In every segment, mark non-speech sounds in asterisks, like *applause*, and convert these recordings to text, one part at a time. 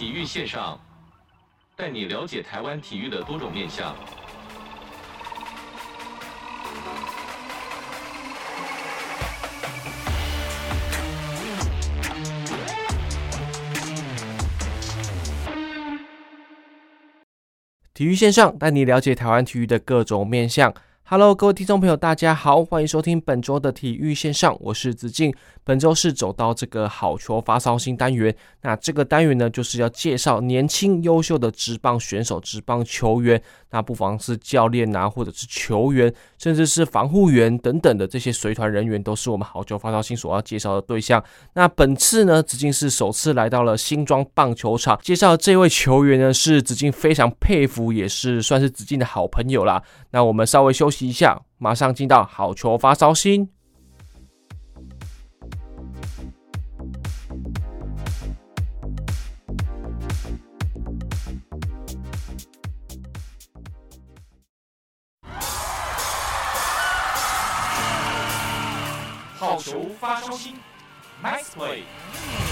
体育线上，带你了解台湾体育的多种面向。体育线上带你了解台湾体育的各种面向。Hello，各位听众朋友，大家好，欢迎收听本周的体育线上，我是子敬。本周是走到这个好球发烧新单元，那这个单元呢，就是要介绍年轻优秀的职棒选手、职棒球员。那不妨是教练啊，或者是球员，甚至是防护员等等的这些随团人员，都是我们好球发烧新所要介绍的对象。那本次呢，子敬是首次来到了新庄棒球场，介绍的这位球员呢，是子敬非常佩服，也是算是子敬的好朋友啦。那我们稍微休息一下，马上进到好球发烧星。好球发烧星，Nice play。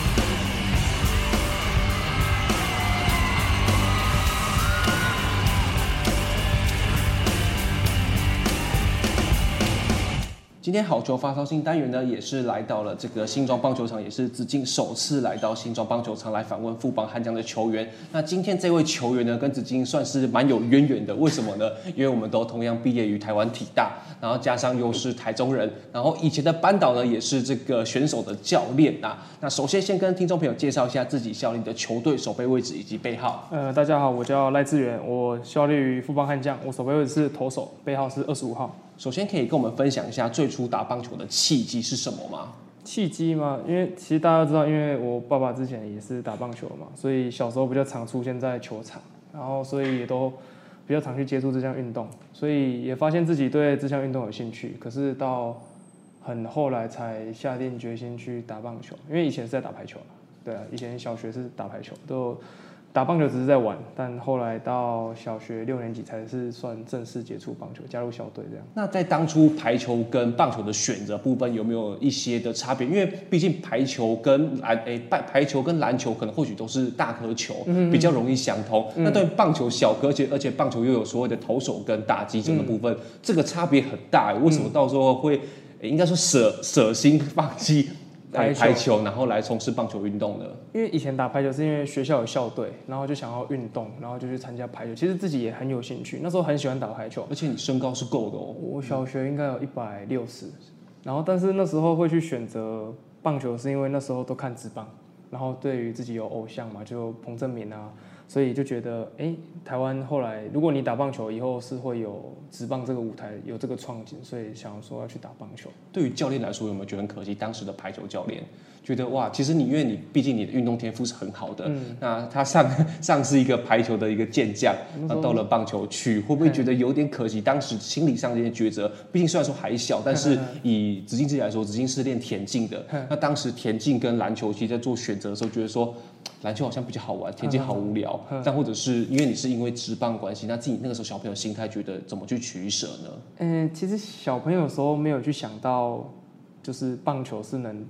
今天好球发烧新单元呢，也是来到了这个新庄棒球场，也是子敬首次来到新庄棒球场来访问富邦悍将的球员。那今天这位球员呢，跟子敬算是蛮有渊源的。为什么呢？因为我们都同样毕业于台湾体大，然后加上又是台中人，然后以前的班导呢也是这个选手的教练啊。那首先先跟听众朋友介绍一下自己效力的球队、守备位置以及背号。呃，大家好，我叫赖志远，我效力于富邦悍将，我守备位置是投手，背号是二十五号。首先可以跟我们分享一下最初打棒球的契机是什么吗？契机吗？因为其实大家都知道，因为我爸爸之前也是打棒球嘛，所以小时候比较常出现在球场，然后所以也都比较常去接触这项运动，所以也发现自己对这项运动有兴趣。可是到很后来才下定决心去打棒球，因为以前是在打排球，对啊，以前小学是打排球都。打棒球只是在玩，但后来到小学六年级才是算正式接触棒球，加入校队这样。那在当初排球跟棒球的选择部分有没有一些的差别？因为毕竟排球跟篮诶，排排球跟篮球可能或许都是大颗球，嗯、比较容易相通。嗯、那对棒球小颗，而且而且棒球又有所谓的投手跟打击者的部分，嗯、这个差别很大。为什么到时候会应该说舍舍心放弃？排球，排球，然后来从事棒球运动的。因为以前打排球是因为学校有校队，然后就想要运动，然后就去参加排球。其实自己也很有兴趣，那时候很喜欢打排球。而且你身高是够的哦。我小学应该有一百六十，然后但是那时候会去选择棒球，是因为那时候都看职棒，然后对于自己有偶像嘛，就彭正明啊。所以就觉得，哎、欸，台湾后来，如果你打棒球以后是会有职棒这个舞台，有这个创景，所以想说要去打棒球。对于教练来说，有没有觉得很可惜？当时的排球教练觉得，哇，其实你因为你毕竟你的运动天赋是很好的，嗯、那他上 *laughs* 上是一个排球的一个健将，那到了棒球去，会不会觉得有点可惜？当时心理上这些抉择，毕竟虽然说还小，但是以紫金自己来说，紫金是练田径的，那当时田径跟篮球其实在做选择的时候，觉得说。篮球好像比较好玩，田径好无聊。嗯、但或者是因为你是因为职棒关系，那自己那个时候小朋友心态觉得怎么去取舍呢？嗯，其实小朋友的时候没有去想到，就是棒球是能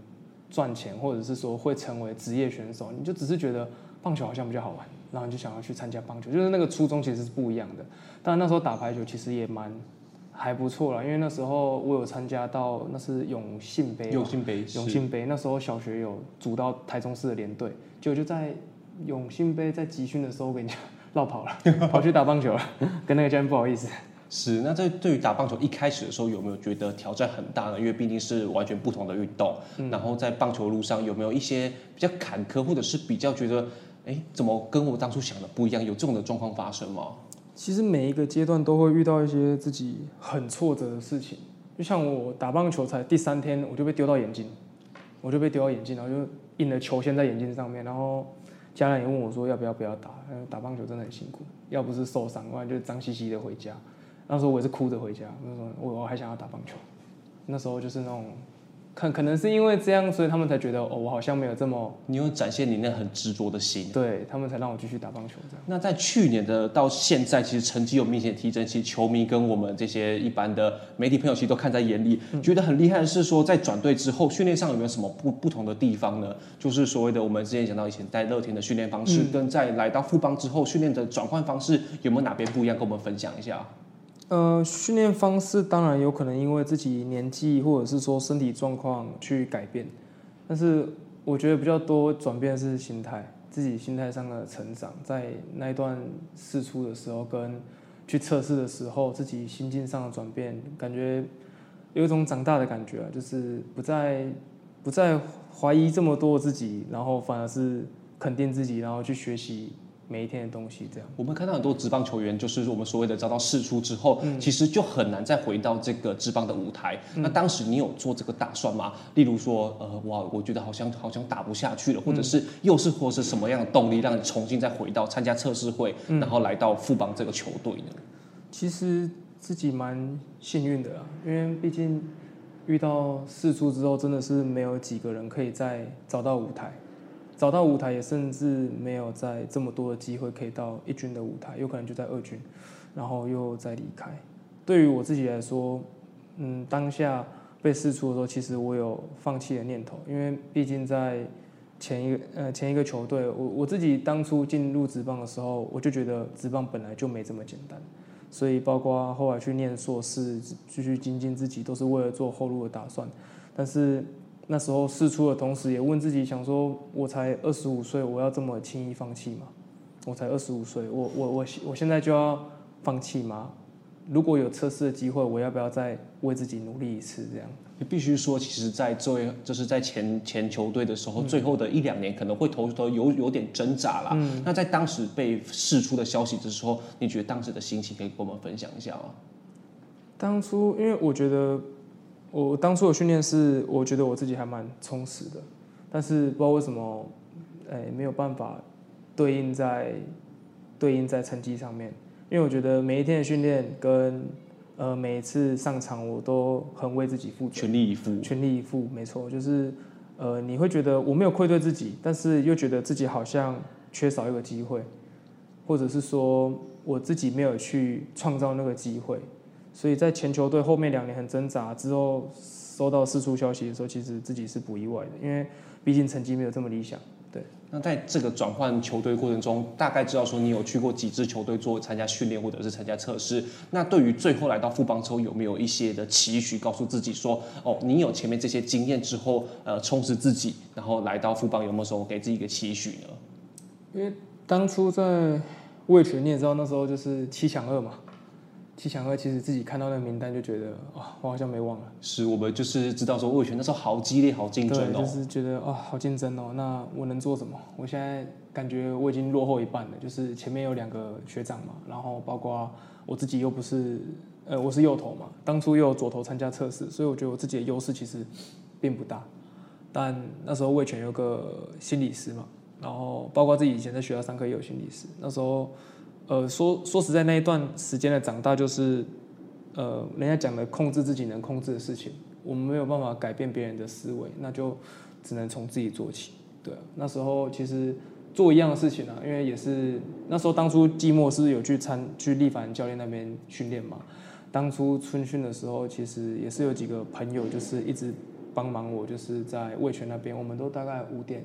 赚钱，或者是说会成为职业选手。你就只是觉得棒球好像比较好玩，然后你就想要去参加棒球，就是那个初衷其实是不一样的。当然那时候打排球其实也蛮。还不错啦，因为那时候我有参加到，那是永信杯，永信杯，永信杯。那时候小学有组到台中市的联队，就就在永信杯在集训的时候，我跟你讲，落跑了，跑去打棒球了，跟那个教练不好意思。是，那在对于打棒球一开始的时候，有没有觉得挑战很大呢？因为毕竟是完全不同的运动，嗯、然后在棒球路上有没有一些比较坎坷，或者是比较觉得，哎，怎么跟我当初想的不一样？有这种的状况发生吗？其实每一个阶段都会遇到一些自己很挫折的事情，就像我打棒球才第三天，我就被丢到眼镜，我就被丢到眼镜，然后就印了球线在眼镜上面，然后家人也问我说要不要不要打，打棒球真的很辛苦，要不是受伤，不然就脏兮兮的回家。那时候我也是哭着回家，那时候我我还想要打棒球，那时候就是那种可可能是因为这样，所以他们才觉得哦，我好像没有这么，你有展现你那很执着的心，对他们才让我继续打棒球这样。那在去年的到现在，其实成绩有明显提升，其实球迷跟我们这些一般的媒体朋友其实都看在眼里，嗯、觉得很厉害的是说，在转队之后训练上有没有什么不不同的地方呢？就是所谓的我们之前讲到以前在乐天的训练方式，嗯、跟在来到富邦之后训练的转换方式有没有哪边不一样？跟我们分享一下。呃，训练方式当然有可能因为自己年纪或者是说身体状况去改变，但是我觉得比较多转变是心态，自己心态上的成长，在那一段试出的时候跟去测试的时候，自己心境上的转变，感觉有一种长大的感觉啊，就是不再不再怀疑这么多自己，然后反而是肯定自己，然后去学习。每一天的东西，这样我们看到很多职棒球员，就是我们所谓的遭到释出之后，嗯、其实就很难再回到这个职棒的舞台。嗯、那当时你有做这个打算吗？例如说，呃，哇，我觉得好像好像打不下去了，或者是又是或是什么样的动力，让你重新再回到参加测试会，嗯、然后来到富邦这个球队呢？其实自己蛮幸运的啊，因为毕竟遇到释出之后，真的是没有几个人可以再找到舞台。找到舞台也甚至没有在这么多的机会可以到一军的舞台，有可能就在二军，然后又再离开。对于我自己来说，嗯，当下被释出的时候，其实我有放弃的念头，因为毕竟在前一个呃 *laughs* 前一个球队，我我自己当初进入职棒的时候，我就觉得职棒本来就没这么简单，所以包括后来去念硕士，继续精进自己，都是为了做后路的打算，但是。那时候试出的同时，也问自己，想说，我才二十五岁，我要这么轻易放弃吗？我才二十五岁，我我我我现在就要放弃吗？如果有测试的机会，我要不要再为自己努力一次？这样？你必须说，其实，在最就是在前前球队的时候，嗯、最后的一两年可能会投投有有点挣扎啦。嗯、那在当时被释出的消息的时候，你觉得当时的心情可以跟我们分享一下吗？当初，因为我觉得。我当初的训练是，我觉得我自己还蛮充实的，但是不知道为什么，哎，没有办法对应在对应在成绩上面。因为我觉得每一天的训练跟呃每一次上场，我都很为自己负责，全力以赴，全力以赴，没错，就是呃你会觉得我没有愧对自己，但是又觉得自己好像缺少一个机会，或者是说我自己没有去创造那个机会。所以在前球队后面两年很挣扎之后，收到四处消息的时候，其实自己是不意外的，因为毕竟成绩没有这么理想。对。那在这个转换球队过程中，大概知道说你有去过几支球队做参加训练或者是参加测试。那对于最后来到富邦之后，有没有一些的期许，告诉自己说，哦，你有前面这些经验之后，呃，充实自己，然后来到富邦有没有说给自己一个期许呢？因为当初在魏全，你也知道那时候就是七强二嘛。七祥哥，其实自己看到那个名单就觉得啊，我好像没忘了。是我们就是知道说味全那时候好激烈、好竞争哦。就是觉得啊，好竞争哦。那我能做什么？我现在感觉我已经落后一半了。就是前面有两个学长嘛，然后包括我自己又不是，呃，我是右投嘛，当初又有左投参加测试，所以我觉得我自己的优势其实并不大。但那时候魏全有个心理师嘛，然后包括自己以前在学校上课也有心理师，那时候。呃，说说实在，那一段时间的长大，就是，呃，人家讲的控制自己能控制的事情，我们没有办法改变别人的思维，那就只能从自己做起。对啊，那时候其实做一样的事情啊，因为也是那时候当初季末是有去参去力帆教练那边训练嘛，当初春训的时候，其实也是有几个朋友就是一直帮忙我，就是在味全那边，我们都大概五点。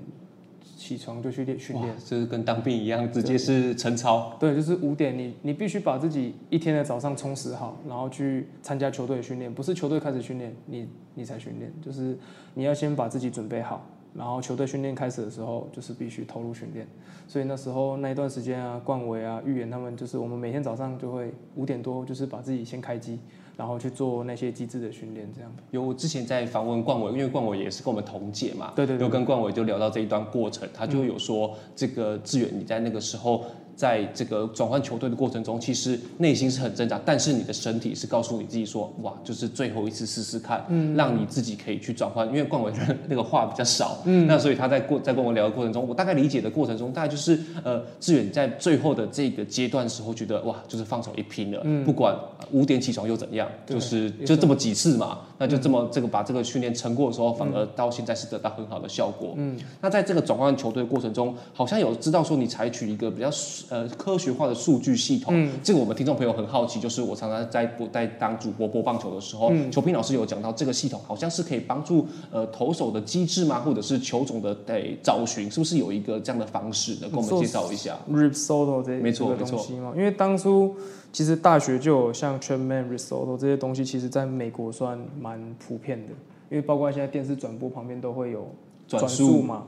起床就去练训练，就是跟当兵一样，直接是晨操。对，就是五点你，你你必须把自己一天的早上充实好，然后去参加球队训练。不是球队开始训练，你你才训练，就是你要先把自己准备好，然后球队训练开始的时候，就是必须投入训练。所以那时候那一段时间啊，冠伟啊、预言他们，就是我们每天早上就会五点多，就是把自己先开机。然后去做那些机制的训练，这样。有之前在访问冠伟，因为冠伟也是跟我们同届嘛，对对对。有跟冠伟就聊到这一段过程，他就有说，这个志远你在那个时候在这个转换球队的过程中，其实内心是很挣扎，但是你的身体是告诉你自己说，哇，就是最后一次试试看，嗯，让你自己可以去转换。因为冠伟那个话比较少，嗯，那所以他在过在跟我聊的过程中，我大概理解的过程中，大概就是呃，志远在最后的这个阶段的时候，觉得哇，就是放手一拼了，嗯，不管五点起床又怎样，就是就这么几次嘛，那就这么这个把这个训练撑过的时候，反而到现在是得到很好的效果，嗯，那在这个转换球队的过程中，好像有知道说你采取一个比较。呃，科学化的数据系统，嗯，这个我们听众朋友很好奇，就是我常常在播在当主播播棒球的时候，嗯，球评老师有讲到这个系统好像是可以帮助呃投手的机制吗？或者是球种的得找寻，是不是有一个这样的方式的？跟我们介绍一下。？Rip Soto 这没错没错，因为当初其实大学就有像 TrackMan、Rapsodo 这些东西，其实在美国算蛮普遍的，因为包括现在电视转播旁边都会有转速嘛。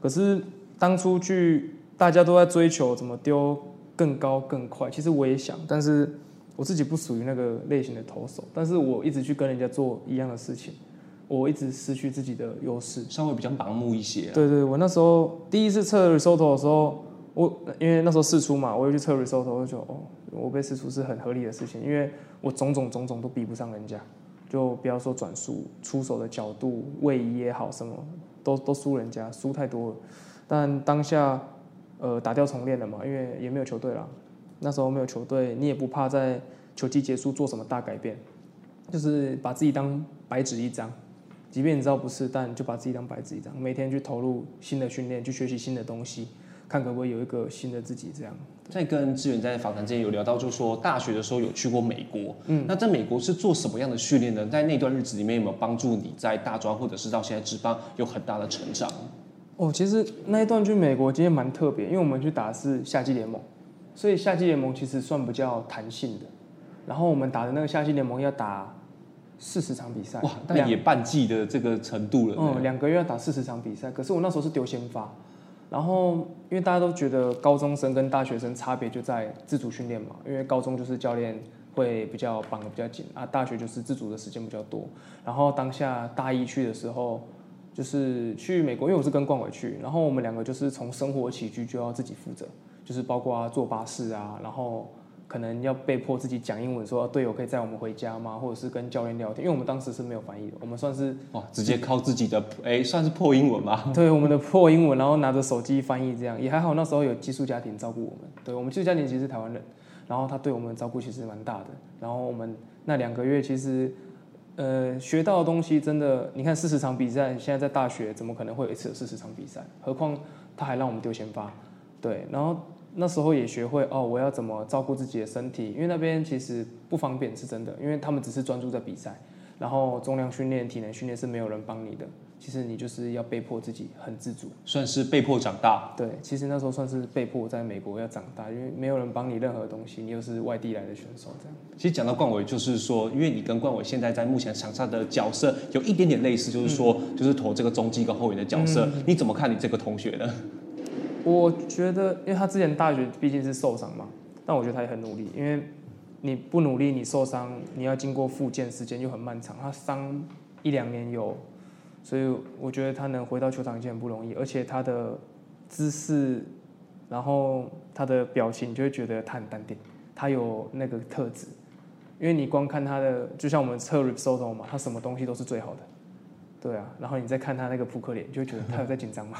可是当初去。大家都在追求怎么丢更高更快，其实我也想，但是我自己不属于那个类型的投手，但是我一直去跟人家做一样的事情，我一直失去自己的优势，稍微比较盲目一些。对对，我那时候第一次测 Rapsodo 的时候，我因为那时候试出嘛，我又去测 Rapsodo，我就觉得哦，我被试出是很合理的事情，因为我种种种种都比不上人家，就不要说转速、出手的角度、位移也好，什么都都输人家，输太多了。但当下。呃，打掉重练了嘛，因为也没有球队了。那时候没有球队，你也不怕在球季结束做什么大改变，就是把自己当白纸一张。即便你知道不是，但就把自己当白纸一张，每天去投入新的训练，去学习新的东西，看可不可以有一个新的自己。这样。在跟志远在访谈之前有聊到，就是说大学的时候有去过美国，嗯，那在美国是做什么样的训练呢？在那段日子里面有没有帮助你在大专或者是到现在职棒有很大的成长？哦，其实那一段去美国今天蛮特别，因为我们去打的是夏季联盟，所以夏季联盟其实算比较弹性的。然后我们打的那个夏季联盟要打四十场比赛，哇，但也半季的这个程度了。嗯，两个月要打四十场比赛，可是我那时候是丢先发。然后因为大家都觉得高中生跟大学生差别就在自主训练嘛，因为高中就是教练会比较绑得比较紧啊，大学就是自主的时间比较多。然后当下大一去的时候。就是去美国，因为我是跟冠伟去，然后我们两个就是从生活起居就要自己负责，就是包括坐巴士啊，然后可能要被迫自己讲英文，说队友可以载我们回家吗？或者是跟教练聊天，因为我们当时是没有翻译的，我们算是哦，直接靠自己的，哎，算是破英文吧？*laughs* 对，我们的破英文，然后拿着手机翻译，这样也还好。那时候有寄宿家庭照顾我们，对，我们寄宿家庭其实是台湾人，然后他对我们的照顾其实蛮大的，然后我们那两个月其实。呃，学到的东西真的，你看四十场比赛，现在在大学怎么可能会有一次有四十场比赛？何况他还让我们丢先发，对，然后那时候也学会哦，我要怎么照顾自己的身体，因为那边其实不方便是真的，因为他们只是专注在比赛，然后重量训练、体能训练是没有人帮你的。其实你就是要被迫自己很自主，算是被迫长大。对，其实那时候算是被迫在美国要长大，因为没有人帮你任何东西，你又是外地来的选手，这样。其实讲到冠伟，就是说，因为你跟冠伟现在在目前场上的角色有一点点类似，就是说，嗯、就是投这个中继跟后援的角色。嗯、你怎么看你这个同学呢？我觉得，因为他之前大学毕竟是受伤嘛，但我觉得他也很努力，因为你不努力，你受伤，你要经过复健时间又很漫长，他伤一两年有。所以我觉得他能回到球场已经很不容易，而且他的姿势，然后他的表情，你就会觉得他很淡定，他有那个特质。因为你光看他的，就像我们测 ripsodo 嘛，他什么东西都是最好的，对啊。然后你再看他那个扑克脸，就觉得他有在紧张吗？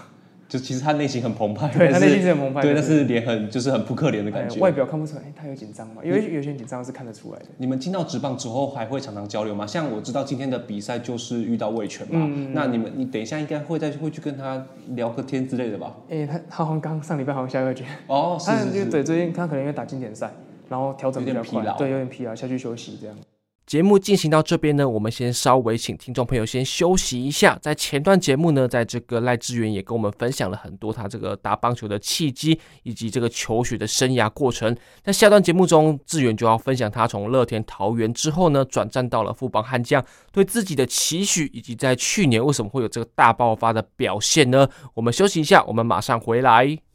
就其实他内心很澎湃，对他内心是很澎湃，对，但是脸很就是很扑克脸的感觉，外表看不出来，他有紧张吗？因为有些紧张是看得出来的。你们进到职棒之后还会常常交流吗？像我知道今天的比赛就是遇到魏权嘛，嗯、那你们你等一下应该会再会去跟他聊个天之类的吧？哎、欸，他他好像刚上礼拜好像下个月哦，*laughs* 是是是，对，最近他可能因为打经典赛，然后调整比较快，对，有点疲劳，下去休息这样。节目进行到这边呢，我们先稍微请听众朋友先休息一下。在前段节目呢，在这个赖志远也跟我们分享了很多他这个打棒球的契机，以及这个求学的生涯过程。在下段节目中，志远就要分享他从乐天桃园之后呢，转战到了富邦悍将，对自己的期许，以及在去年为什么会有这个大爆发的表现呢？我们休息一下，我们马上回来。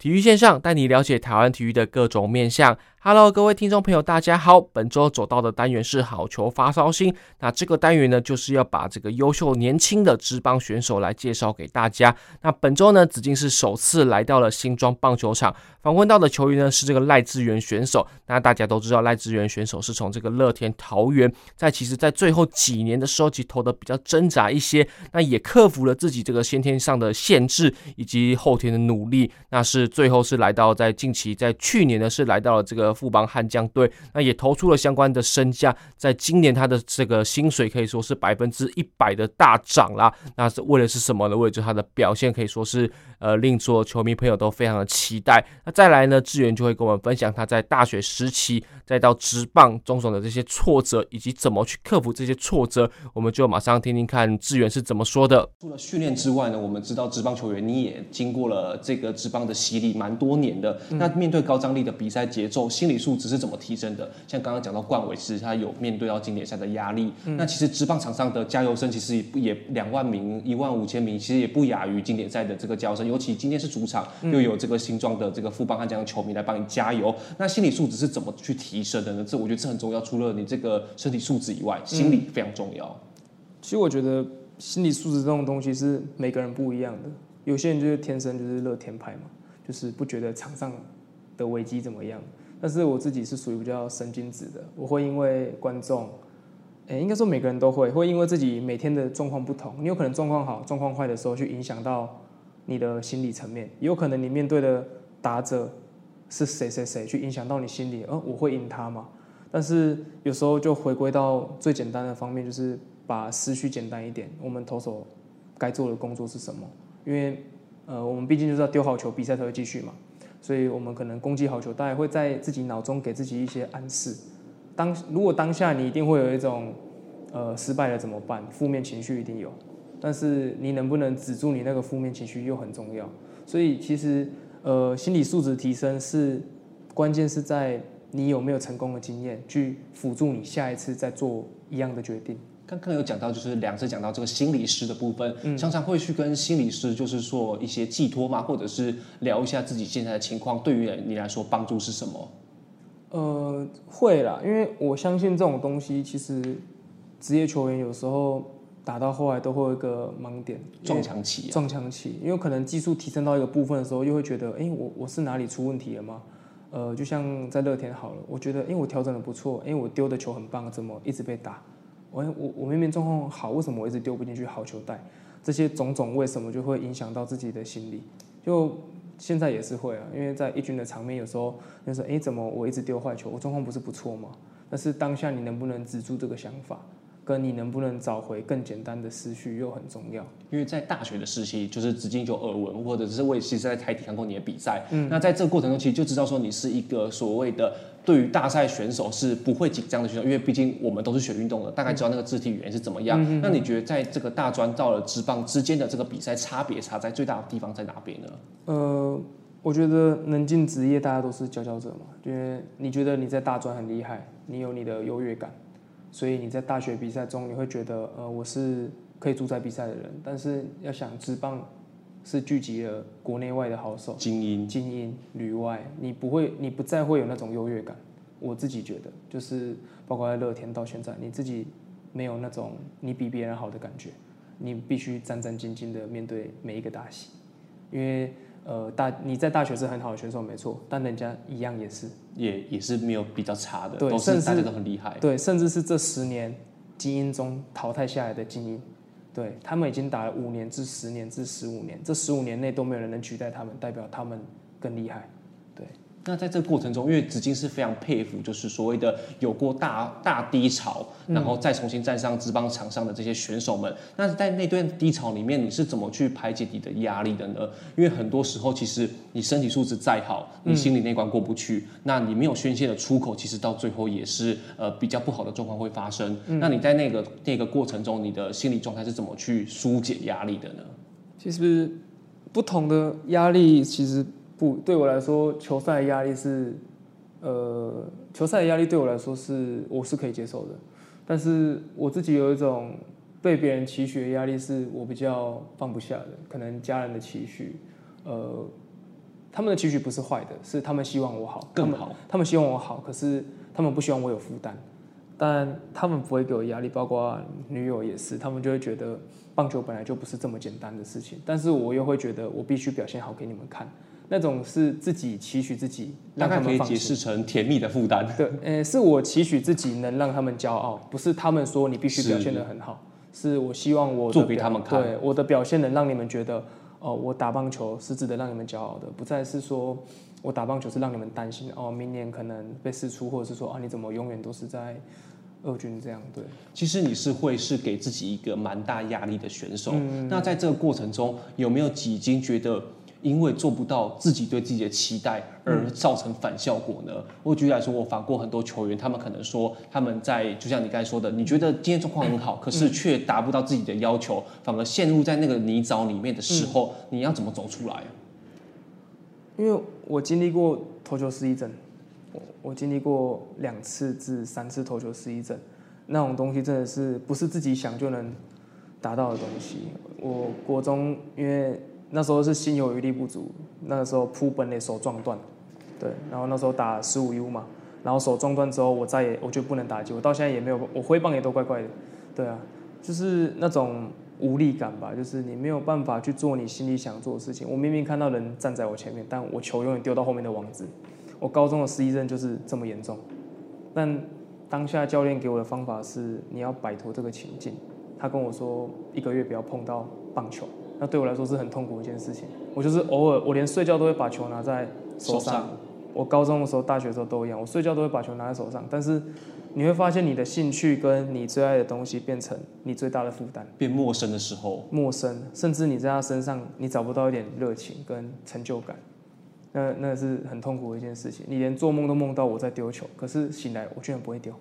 体育线上带你了解台湾体育的各种面向。Hello，各位听众朋友，大家好。本周走到的单元是好球发烧星。那这个单元呢，就是要把这个优秀年轻的职棒选手来介绍给大家。那本周呢，子敬是首次来到了新庄棒球场，访问到的球员呢是这个赖志源选手。那大家都知道，赖志源选手是从这个乐天桃园，在其实在最后几年的时候，其投的比较挣扎一些。那也克服了自己这个先天上的限制以及后天的努力。那是最后是来到在近期在去年呢是来到了这个。富邦悍将队，那也投出了相关的身价，在今年他的这个薪水可以说是百分之一百的大涨啦。那是为了是什么呢？为了他的表现可以说是呃令所有球迷朋友都非常的期待。那再来呢，志源就会跟我们分享他在大学时期再到职棒中种的这些挫折，以及怎么去克服这些挫折。我们就马上听听看志源是怎么说的。除了训练之外呢，我们知道职棒球员你也经过了这个职棒的洗礼蛮多年的。嗯、那面对高张力的比赛节奏，心理素质是怎么提升的？像刚刚讲到冠伟其实他有面对到经典赛的压力。嗯、那其实职棒场上的加油声其实也也两万名、一万五千名，其实也不亚于经典赛的这个加油声。尤其今天是主场，又有这个新庄的这个富邦悍将球迷来帮你加油。那心理素质是怎么去提升的呢？这我觉得这很重要。除了你这个身体素质以外，心理非常重要。其实我觉得心理素质这种东西是每个人不一样的。有些人就是天生就是乐天派嘛，就是不觉得场上的危机怎么样。但是我自己是属于比较神经质的，我会因为观众，诶，应该说每个人都会，会因为自己每天的状况不同，你有可能状况好、状况坏的时候，去影响到你的心理层面；有可能你面对的打者是谁谁谁，去影响到你心里，呃，我会赢他嘛？但是有时候就回归到最简单的方面，就是把思绪简单一点，我们投手该做的工作是什么？因为，呃，我们毕竟就是要丢好球，比赛才会继续嘛。所以我们可能攻击好球，大家会在自己脑中给自己一些暗示。当如果当下你一定会有一种，呃，失败了怎么办？负面情绪一定有，但是你能不能止住你那个负面情绪又很重要。所以其实，呃，心理素质提升是关键，是在你有没有成功的经验，去辅助你下一次再做一样的决定。刚刚有讲到，就是两次讲到这个心理师的部分，嗯、常常会去跟心理师，就是说一些寄托嘛，或者是聊一下自己现在的情况，对于你来说帮助是什么？呃，会啦，因为我相信这种东西，其实职业球员有时候打到后来都会有一个盲点，撞墙期，撞墙期，因为可能技术提升到一个部分的时候，又会觉得，哎，我我是哪里出问题了吗？呃，就像在乐天好了，我觉得，哎，我调整的不错，因为我丢的球很棒，怎么一直被打？我我我明明状况好，为什么我一直丢不进去好球带？这些种种为什么就会影响到自己的心理？就现在也是会啊，因为在一军的场面，有时候就是哎，怎么我一直丢坏球？我状况不是不错吗？但是当下你能不能止住这个想法？跟你能不能找回更简单的思绪又很重要，因为在大学的时期，就是直接就耳闻，或者是我也其实在台体看过你的比赛，嗯，那在这个过程中，其实就知道说你是一个所谓的对于大赛选手是不会紧张的选手，因为毕竟我们都是学运动的，大概知道那个肢体语言是怎么样。嗯、那你觉得在这个大专到了职棒之间的这个比赛差别差在最大的地方在哪边呢？呃，我觉得能进职业，大家都是佼佼者嘛，因为你觉得你在大专很厉害，你有你的优越感。所以你在大学比赛中，你会觉得，呃，我是可以主宰比赛的人。但是要想职棒是聚集了国内外的好手，精英、精英、旅外，你不会，你不再会有那种优越感。我自己觉得，就是包括在乐天到现在，你自己没有那种你比别人好的感觉。你必须战战兢兢的面对每一个大戏，因为。呃，大你在大学是很好的选手，没错，但人家一样也是，也也是没有比较差的，对，都是大家都很厉害，对，甚至是这十年精英中淘汰下来的精英，对，他们已经打了五年至十年至十五年，这十五年内都没有人能取代他们，代表他们更厉害。那在这个过程中，因为紫金是非常佩服，就是所谓的有过大大低潮，然后再重新站上职棒场上的这些选手们。那在那段低潮里面，你是怎么去排解你的压力的呢？因为很多时候，其实你身体素质再好，你心里那关过不去，那你没有宣泄的出口，其实到最后也是呃比较不好的状况会发生。那你在那个那个过程中，你的心理状态是怎么去疏解压力的呢？其实不同的压力，其实。不，对我来说，球赛的压力是，呃，球赛的压力对我来说是我是可以接受的，但是我自己有一种被别人期许的压力，是我比较放不下的，可能家人的期许，呃，他们的期许不是坏的，是他们希望我好，更好他们，他们希望我好，可是他们不希望我有负担，但他们不会给我压力，包括女友也是，他们就会觉得棒球本来就不是这么简单的事情，但是我又会觉得我必须表现好给你们看。那种是自己期许自己，让他们可以解释成甜蜜的负担。对，呃，是我期许自己能让他们骄傲，不是他们说你必须表现得很好，是，是我希望我做给他们看，对我的表现能让你们觉得，哦，我打棒球是值得让你们骄傲的，不再是说我打棒球是让你们担心，哦，明年可能被释出，或者是说啊，你怎么永远都是在二军这样？对，其实你是会是给自己一个蛮大压力的选手，嗯，那在这个过程中有没有几经觉得？因为做不到自己对自己的期待而造成反效果呢？我举例来说，我访过很多球员，他们可能说他们在就像你刚才说的，你觉得今天状况很好，可是却达不到自己的要求，反而陷入在那个泥沼里面的时候，你要怎么走出来？因为我经历过投球失忆症，我我经历过两次至三次投球失忆症，那种东西真的是不是自己想就能达到的东西。我国中因为。那时候是心有余力不足，那个时候扑本垒手撞断，对，然后那时候打十五 U 嘛，然后手撞断之后，我再也我就不能打击，我到现在也没有，我挥棒也都怪怪的，对啊，就是那种无力感吧，就是你没有办法去做你心里想做的事情。我明明看到人站在我前面，但我球永远丢到后面的网子。我高中的失忆症就是这么严重，但当下教练给我的方法是，你要摆脱这个情境。他跟我说，一个月不要碰到棒球。那对我来说是很痛苦的一件事情。我就是偶尔，我连睡觉都会把球拿在手上。手上。我高中的时候、大学的时候都一样，我睡觉都会把球拿在手上。但是你会发现，你的兴趣跟你最爱的东西变成你最大的负担。变陌生的时候。陌生，甚至你在他身上，你找不到一点热情跟成就感。那那是很痛苦的一件事情。你连做梦都梦到我在丢球，可是醒来我居然不会丢。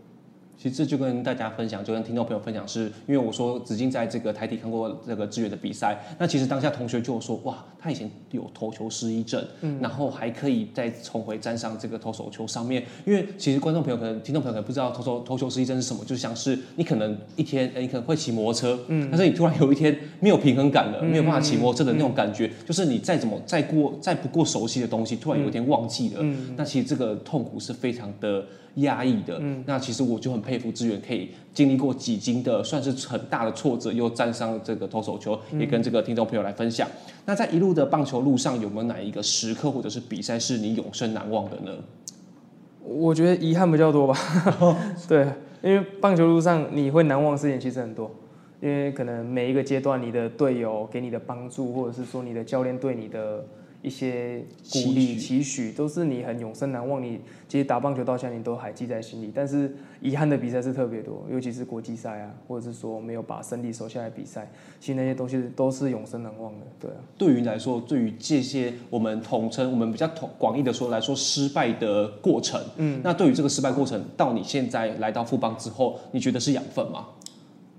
其实这就跟大家分享，就跟听众朋友分享是，是因为我说子敬在这个台体看过这个志远的比赛，那其实当下同学就说，哇，他以前有投球失忆症，嗯，然后还可以再重回站上这个投手球上面。因为其实观众朋友可能、听众朋友可能不知道投手投球失忆症是什么，就像是你可能一天，哎，你可能会骑摩托车，嗯，但是你突然有一天没有平衡感了，没有办法骑摩托车的那种感觉，嗯、就是你再怎么再过再不过熟悉的东西，突然有一天忘记了，嗯，那其实这个痛苦是非常的。压抑的，嗯，那其实我就很佩服志远，可以经历过几经的，算是很大的挫折，又站上这个投手球，也跟这个听众朋友来分享。嗯。那在一路的棒球路上，有没有哪一个时刻或者是比赛是你永生难忘的呢？我觉得遗憾比较多吧。*laughs* 对，因为棒球路上你会难忘的事情其实很多，因为可能每一个阶段你的队友给你的帮助，或者是说你的教练对你的。一些鼓励、期许，都是你很永生难忘。你其实打棒球到现在，你都还记在心里。但是遗憾的比赛是特别多，尤其是国际赛啊，或者是说没有把胜利收下来比赛，其实那些东西都是永生难忘的。对啊。对于你来说，对于这些我们统称、我们比较统广义的说来说，失败的过程，嗯，那对于这个失败过程，到你现在来到富邦之后，你觉得是养分吗？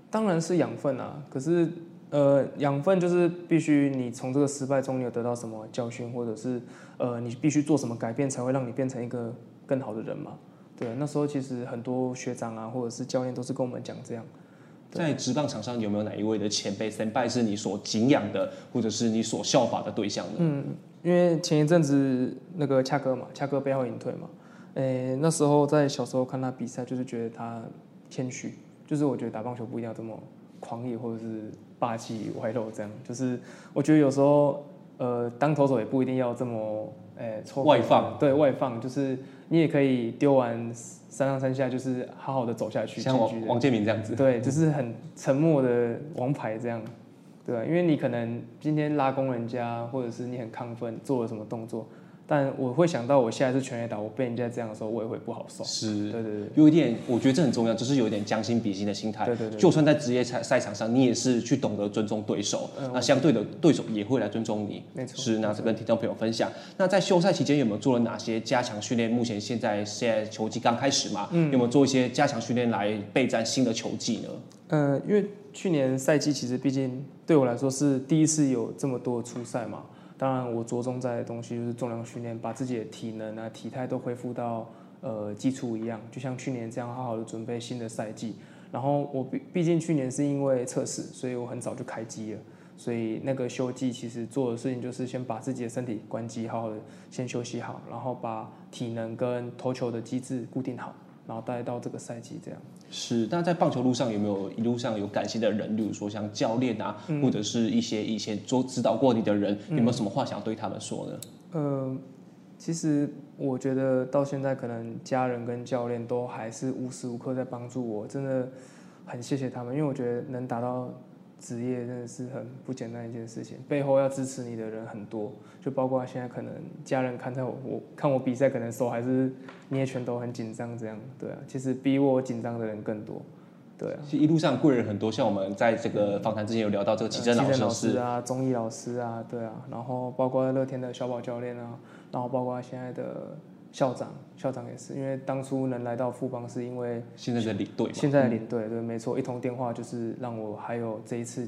当然是养分啊，可是。呃，养分就是必须你从这个失败中你有得到什么教训，或者是呃，你必须做什么改变才会让你变成一个更好的人嘛？对，那时候其实很多学长啊，或者是教练都是跟我们讲这样。在职棒场上有没有哪一位的前辈、先辈是你所敬仰的，或者是你所效法的对象呢？嗯，因为前一阵子那个恰哥嘛，恰哥背后隐退嘛，诶，那时候在小时候看他比赛，就是觉得他谦虚，就是我觉得打棒球不一定要这么狂野，或者是。霸气外露，这样就是我觉得有时候，呃，当投手也不一定要这么，呃，外放。对，外放就是你也可以丢完三上三下，就是好好的走下去。像王王建民这样子。对，就是很沉默的王牌这样，对？因为你可能今天拉弓人家，或者是你很亢奋做了什么动作。但我会想到，我下一次全垒打，我被人家这样的时候，我也会不好受。是，对对对，有一点，我觉得这很重要，就是有一点将心比心的心态。对对对，就算在职业赛赛场上，你也是去懂得尊重对手，嗯、那相对的对手也会来尊重你。没错。是，那这跟听众朋友分享。那在休赛期间有没有做了哪些加强训练？目前现在现在球季刚开始嘛，嗯，有没有做一些加强训练来备战新的球季呢？嗯、呃，因为去年赛季其实毕竟对我来说是第一次有这么多初赛嘛。当然，我着重在的东西就是重量训练，把自己的体能啊、体态都恢复到呃基础一样，就像去年这样好好的准备新的赛季。然后我毕毕竟去年是因为测试，所以我很早就开机了，所以那个休季其实做的事情就是先把自己的身体关机，好好的先休息好，然后把体能跟投球的机制固定好，然后带到这个赛季这样。是，那在棒球路上有没有一路上有感谢的人，例如说像教练啊，嗯、或者是一些以前做指导过你的人，有没有什么话想要对他们说呢？嗯、呃，其实我觉得到现在可能家人跟教练都还是无时无刻在帮助我，真的很谢谢他们，因为我觉得能达到。职业真的是很不简单一件事情，背后要支持你的人很多，就包括现在可能家人看在我，我看我比赛，可能手还是捏拳头很紧张这样，对啊，其实比我紧张的人更多，对啊。其实一路上贵人很多，像我们在这个访谈之前有聊到这个老师，老师啊，钟毅老师啊，对啊，然后包括乐天的小宝教练啊，然后包括现在的。校长，校长也是，因为当初能来到富邦，是因为现在的领队，现在的领队，对，没错，一通电话就是让我还有这一次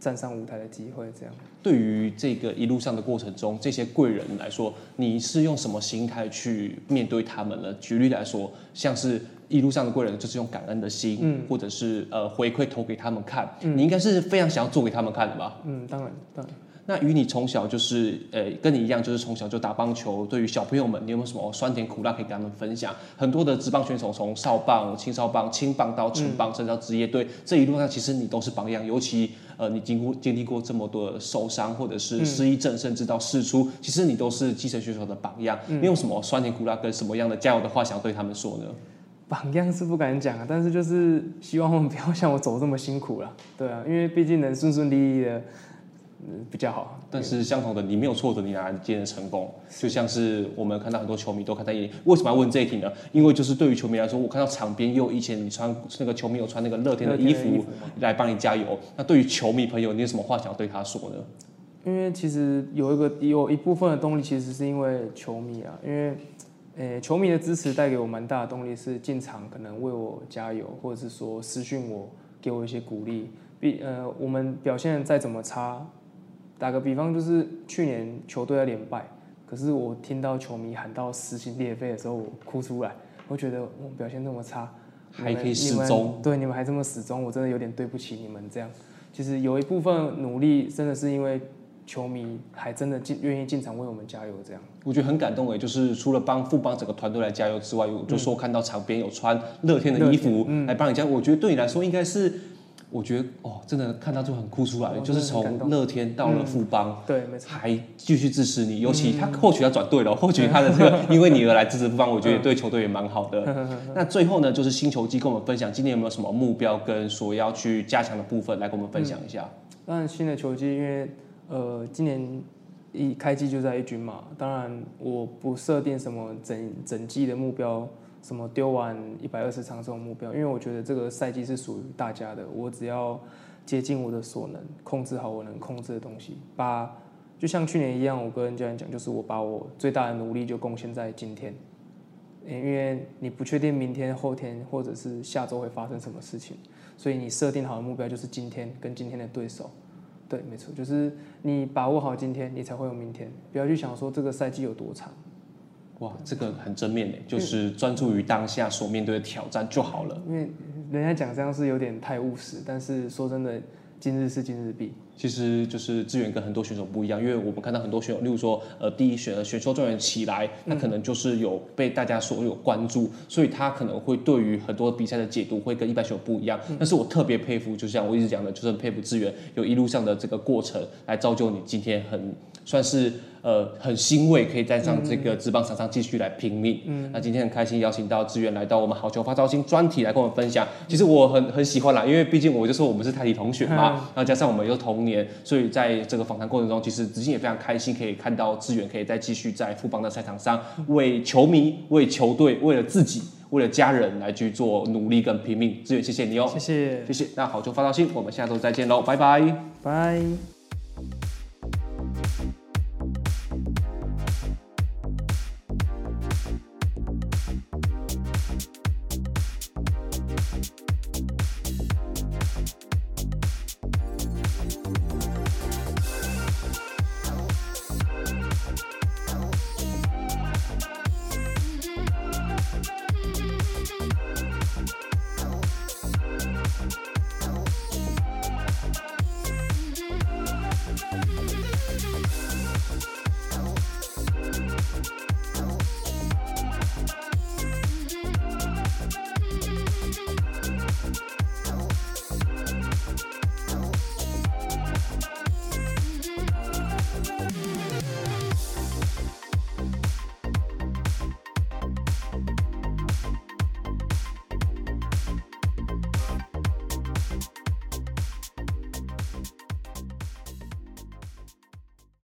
站上舞台的机会，这样。对于这个一路上的过程中，这些贵人来说，你是用什么心态去面对他们呢？举例来说，像是一路上的贵人，就是用感恩的心，嗯，或者是呃回馈投给他们看，嗯，你应该是非常想要做给他们看的吧？嗯，当然，当然。那与你从小就是，呃，跟你一样，就是从小就打棒球。对于小朋友们，你有没有什么酸甜苦辣可以跟他们分享？很多的职棒选手从少棒、青少棒、青棒到成棒，甚至到职业队，嗯、这一路上其实你都是榜样。尤其，呃，你经过经历过这么多的受伤，或者是失忆症，甚至到释出，其实你都是基层选手的榜样。嗯、你有什么酸甜苦辣跟什么样的加油的话想要对他们说呢？榜样是不敢讲啊，但是就是希望他们不要像我走这么辛苦了。对啊，因为毕竟能顺顺利利的。嗯，比较好，但是相同的，你没有挫折，你拿今天的成功，就像是我们看到很多球迷都看在眼里。为什么要问这一题呢？因为就是对于球迷来说，我看到场边又以前你穿那个球迷有穿那个乐天的衣服，衣服来帮你加油。那对于球迷朋友，你有什么话想要对他说呢？因为其实有一个有一部分的动力，其实是因为球迷啊，因为诶，球迷的支持带给我蛮大的动力，是进场可能为我加油，或者是说私讯我，给我一些鼓励。比呃，我们表现再怎么差。打个比方，就是去年球队要连败，可是我听到球迷喊到撕心裂肺的时候，我哭出来。我觉得我表现那么差，还可以始终，对你们还这么死忠，我真的有点对不起你们。这样，其实有一部分努力真的是因为球迷还真的进愿意进场为我们加油。这样，我觉得很感动诶，就是除了帮富邦整个团队来加油之外，我就说看到场边有穿乐天的衣服来帮你加油，我觉得对你来说应该是。我觉得哦，真的看到就很哭出来，就是从乐天到了富邦，嗯，对，没错，还继续支持你。尤其他或许要转队了，或许他的这个 *laughs* 因为你而来支持富邦，我觉得对球队也蛮好的。*laughs* 那最后呢，就是新球季跟我们分享，今年有没有什么目标跟所要去加强的部分来跟我们分享一下？当然，新的球季因为呃，今年一开季就在一军嘛，当然我不设定什么整整季的目标。什么丢完一百二十场这种目标，因为我觉得这个赛季是属于大家的，我只要竭尽我的所能，控制好我能控制的东西，把就像去年一样，我跟教练讲，就是我把我最大的努力就贡献在今天，因为你不确定明天、后天或者是下周会发生什么事情，所以你设定好的目标就是今天跟今天的对手，对，没错，就是你把握好今天，你才会有明天，不要去想说这个赛季有多长。哇，这个很正面诶，就是专注于当下所面对的挑战就好了。因为人家讲这样是有点太务实，但是说真的，今日事今日毕。其实就是志远跟很多选手不一样，因为我们看到很多选手，例如说，呃，第一选的选秀状元起来，他可能就是有被大家所有关注，所以他可能会对于很多比赛的解读会跟一般选手不一样。但是我特别佩服，就像我一直讲的，就是很佩服志远有一路上的这个过程来造就你今天很算是。呃，很欣慰可以站上这个职棒场上继续来拼命。嗯，那今天很开心邀请到志远来到我们好球发招新专题来跟我们分享。其实我很很喜欢啦，因为毕竟我就说我们是泰迪同学嘛，嗯、然后加上我们又同年，所以在这个访谈过程中，其实子敬也非常开心可以看到志远可以再继续在富邦的赛场上为球迷、为球队、为了自己、为了家人来去做努力跟拼命。志远，谢谢你哦，谢谢，谢谢。那好球发招新，我们下周再见喽，拜拜，拜。